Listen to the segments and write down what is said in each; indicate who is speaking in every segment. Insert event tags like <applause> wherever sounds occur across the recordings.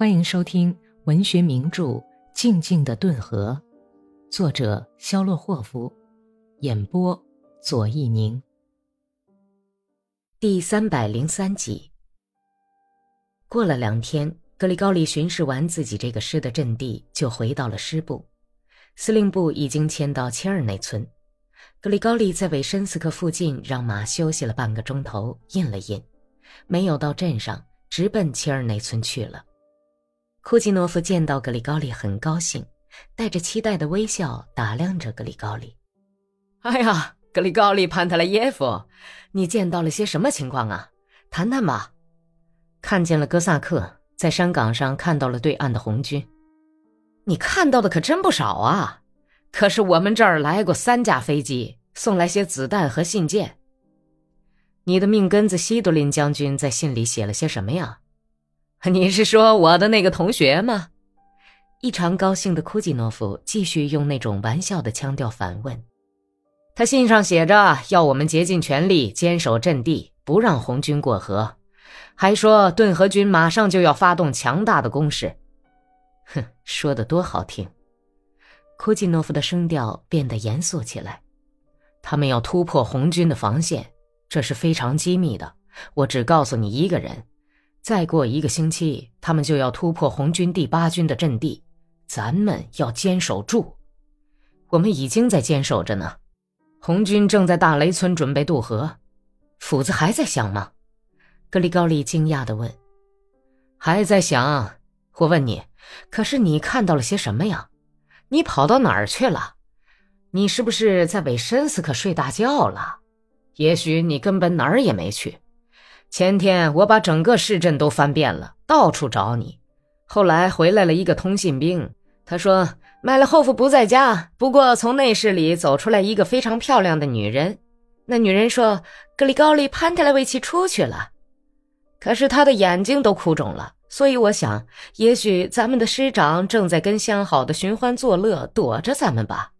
Speaker 1: 欢迎收听文学名著《静静的顿河》，作者肖洛霍夫，演播左一宁。第三百零三集。过了两天，格里高利巡视完自己这个师的阵地，就回到了师部。司令部已经迁到切尔内村。格里高利在韦申斯克附近让马休息了半个钟头，印了印，没有到镇上，直奔切尔内村去了。库季诺夫见到格里高利很高兴，带着期待的微笑打量着格里高利。
Speaker 2: 哎呀，格里高利潘特莱耶夫，你见到了些什么情况啊？谈谈吧。
Speaker 1: 看见了哥萨克，在山岗上看到了对岸的红军。
Speaker 2: 你看到的可真不少啊！可是我们这儿来过三架飞机，送来些子弹和信件。
Speaker 1: 你的命根子西多林将军在信里写了些什么呀？<laughs>
Speaker 2: 你是说我的那个同学吗？
Speaker 1: 异常高兴的库季诺夫继续用那种玩笑的腔调反问：“
Speaker 2: 他信上写着要我们竭尽全力坚守阵地，不让红军过河，还说顿河军马上就要发动强大的攻势。<laughs> ”
Speaker 1: 哼，说的多好听！库季诺夫的声调变得严肃起来。他们要突破红军的防线，这是非常机密的，我只告诉你一个人。再过一个星期，他们就要突破红军第八军的阵地，咱们要坚守住。我们已经在坚守着呢。红军正在大雷村准备渡河，斧子还在响吗？格里高利惊讶地问。
Speaker 2: 还在响。我问你，可是你看到了些什么呀？你跑到哪儿去了？你是不是在韦申斯克睡大觉了？也许你根本哪儿也没去。前天我把整个市镇都翻遍了，到处找你。后来回来了一个通信兵，他说麦勒霍夫不在家，不过从内室里走出来一个非常漂亮的女人。那女人说格里高利潘特莱维奇出去了，可是他的眼睛都哭肿了，所以我想，也许咱们的师长正在跟相好的寻欢作乐，躲着咱们吧。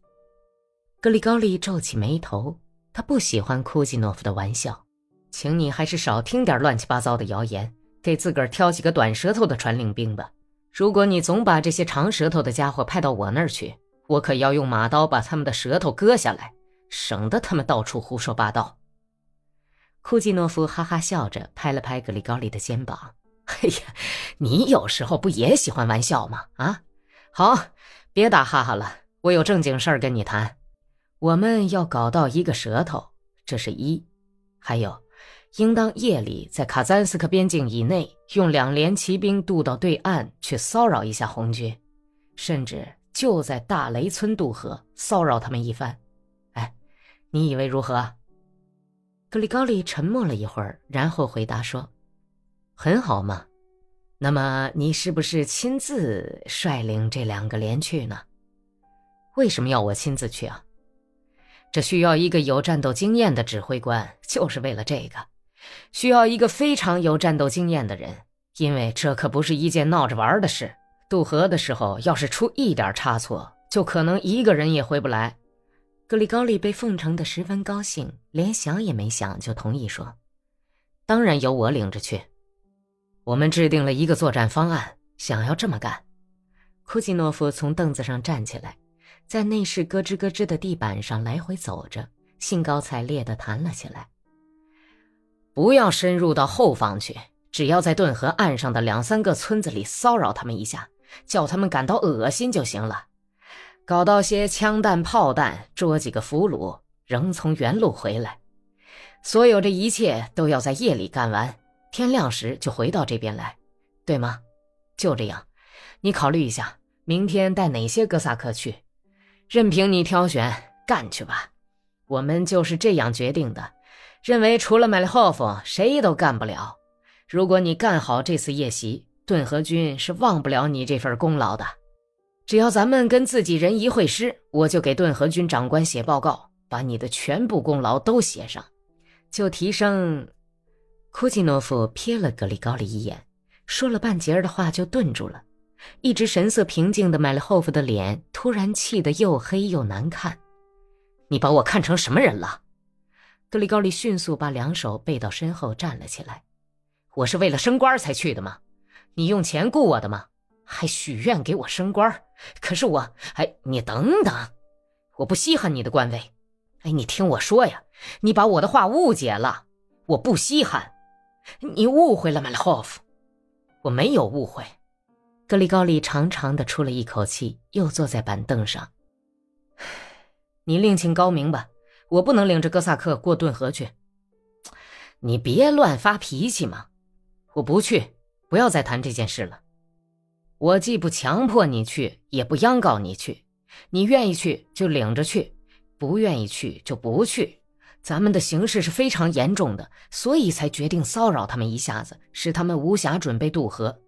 Speaker 1: 格里高利皱起眉头，他不喜欢库季诺夫的玩笑。
Speaker 2: 请你还是少听点乱七八糟的谣言，给自个儿挑几个短舌头的传令兵吧。如果你总把这些长舌头的家伙派到我那儿去，我可要用马刀把他们的舌头割下来，省得他们到处胡说八道。
Speaker 1: 库季诺夫哈哈笑着拍了拍格里高利的肩膀：“ <laughs>
Speaker 2: 哎呀，你有时候不也喜欢玩笑吗？啊，好，别打哈哈了，我有正经事儿跟你谈。我们要搞到一个舌头，这是一，还有。”应当夜里在卡赞斯克边境以内，用两连骑兵渡到对岸去骚扰一下红军，甚至就在大雷村渡河骚扰他们一番。哎，你以为如何？
Speaker 1: 格里高利沉默了一会儿，然后回答说：“很好嘛。那么你是不是亲自率领这两个连去呢？
Speaker 2: 为什么要我亲自去啊？这需要一个有战斗经验的指挥官，就是为了这个。”需要一个非常有战斗经验的人，因为这可不是一件闹着玩的事。渡河的时候，要是出一点差错，就可能一个人也回不来。
Speaker 1: 格里高利被奉承的十分高兴，连想也没想就同意说：“当然由我领着去。”
Speaker 2: 我们制定了一个作战方案，想要这么干。
Speaker 1: 库季诺夫从凳子上站起来，在内室咯吱咯吱的地板上来回走着，兴高采烈地谈了起来。
Speaker 2: 不要深入到后方去，只要在顿河岸上的两三个村子里骚扰他们一下，叫他们感到恶心就行了。搞到些枪弹炮弹，捉几个俘虏，仍从原路回来。所有这一切都要在夜里干完，天亮时就回到这边来，对吗？就这样，你考虑一下，明天带哪些哥萨克去？任凭你挑选，干去吧。我们就是这样决定的。认为除了麦利霍夫，谁都干不了。如果你干好这次夜袭，顿河军是忘不了你这份功劳的。只要咱们跟自己人一会师，我就给顿河军长官写报告，把你的全部功劳都写上，就提升。
Speaker 1: 库季诺夫瞥了格里高利一眼，说了半截儿的话就顿住了。一直神色平静的麦利霍夫的脸突然气得又黑又难看。
Speaker 2: 你把我看成什么人了？
Speaker 1: 格里高利迅速把两手背到身后站了起来。
Speaker 2: 我是为了升官才去的吗？你用钱雇我的吗？还许愿给我升官？可是我……哎，你等等，我不稀罕你的官位。哎，你听我说呀，你把我的话误解了，我不稀罕。你误会了，马拉霍夫，我没有误会。
Speaker 1: 格里高利长长的出了一口气，又坐在板凳上。<sighs>
Speaker 2: 你另请高明吧，我不能领着哥萨克过顿河去。你别乱发脾气嘛，我不去，不要再谈这件事了。我既不强迫你去，也不央告你去，你愿意去就领着去，不愿意去就不去。咱们的形势是非常严重的，所以才决定骚扰他们一下子，使他们无暇准备渡河。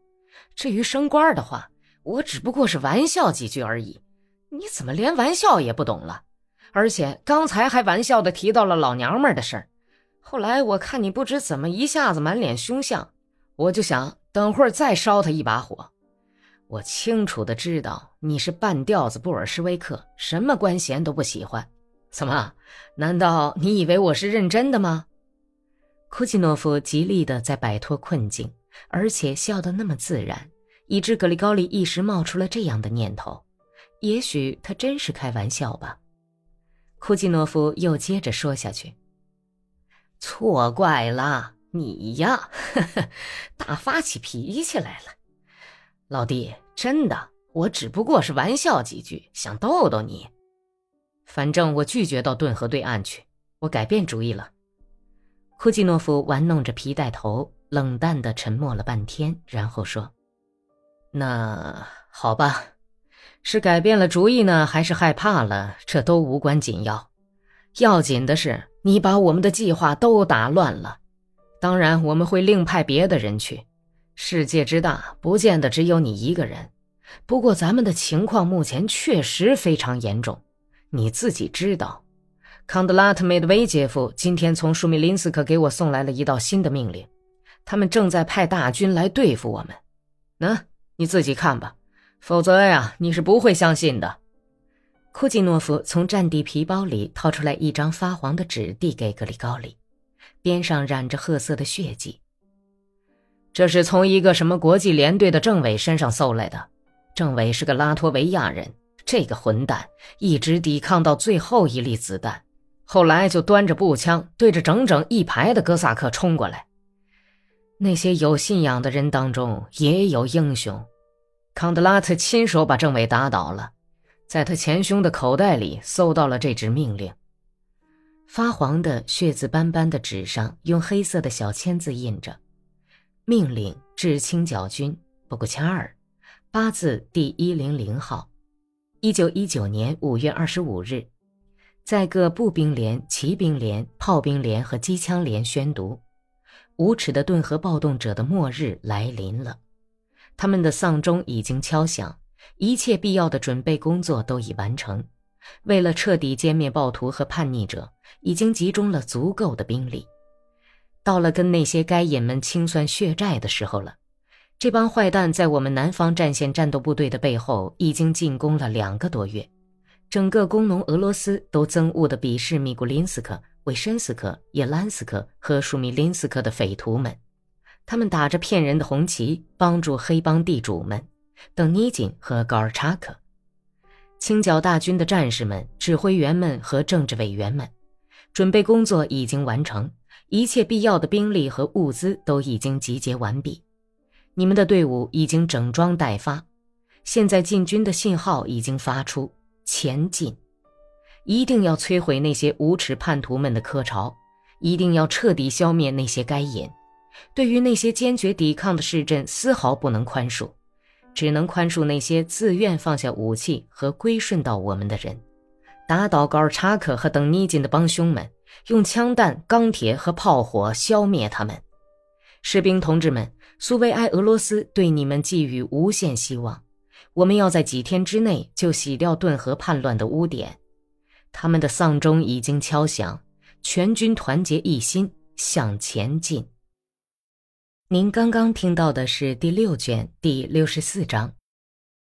Speaker 2: 至于升官的话，我只不过是玩笑几句而已。你怎么连玩笑也不懂了？而且刚才还玩笑的提到了老娘们的事儿。后来我看你不知怎么一下子满脸凶相，我就想等会儿再烧他一把火。我清楚的知道你是半吊子布尔什维克，什么官衔都不喜欢。怎么？难道你以为我是认真的吗？
Speaker 1: 库奇诺夫极力的在摆脱困境，而且笑得那么自然，以致格里高利一时冒出了这样的念头：也许他真是开玩笑吧。库季诺夫又接着说下去：“
Speaker 2: 错怪了你呀，<laughs> 大发起脾气来了，老弟，真的，我只不过是玩笑几句，想逗逗你。”反正我拒绝到顿河对岸去，我改变主意了。
Speaker 1: 库季诺夫玩弄着皮带头，冷淡的沉默了半天，然后说：“
Speaker 2: 那好吧，是改变了主意呢，还是害怕了？这都无关紧要，要紧的是你把我们的计划都打乱了。当然，我们会另派别的人去。世界之大，不见得只有你一个人。不过，咱们的情况目前确实非常严重。”你自己知道，康德拉特梅德韦杰夫今天从舒米林斯克给我送来了一道新的命令，他们正在派大军来对付我们。那你自己看吧，否则呀，你是不会相信的。
Speaker 1: 库季诺夫从战地皮包里掏出来一张发黄的纸，递给格里高里，边上染着褐色的血迹。
Speaker 2: 这是从一个什么国际联队的政委身上搜来的，政委是个拉脱维亚人。这个混蛋一直抵抗到最后一粒子弹，后来就端着步枪对着整整一排的哥萨克冲过来。那些有信仰的人当中也有英雄，康德拉特亲手把政委打倒了，在他前胸的口袋里搜到了这纸命令。
Speaker 1: 发黄的血渍斑斑的纸上用黑色的小签字印着：“命令至清剿军布古恰尔，八字第一零零号。”一九一九年五月二十五日，在各步兵连、骑兵连、炮兵连和机枪连宣读：无耻的顿河暴动者的末日来临了。他们的丧钟已经敲响，一切必要的准备工作都已完成。为了彻底歼灭暴徒和叛逆者，已经集中了足够的兵力。到了跟那些该隐们清算血债的时候了。这帮坏蛋在我们南方战线战斗部队的背后已经进攻了两个多月，整个工农俄罗斯都憎恶地鄙视米古林斯克、维申斯克、叶兰斯克和舒米林斯克的匪徒们。他们打着骗人的红旗，帮助黑帮地主们，等尼锦和高尔察克。清剿大军的战士们、指挥员们和政治委员们，准备工作已经完成，一切必要的兵力和物资都已经集结完毕。你们的队伍已经整装待发，现在进军的信号已经发出，前进！一定要摧毁那些无耻叛徒们的科巢，一定要彻底消灭那些该隐。对于那些坚决抵抗的市镇，丝毫不能宽恕，只能宽恕那些自愿放下武器和归顺到我们的人。打倒高尔察克和等尼金的帮凶们，用枪弹、钢铁和炮火消灭他们。士兵同志们！苏维埃俄罗斯对你们寄予无限希望，我们要在几天之内就洗掉顿河叛乱的污点。他们的丧钟已经敲响，全军团结一心向前进。您刚刚听到的是第六卷第六十四章，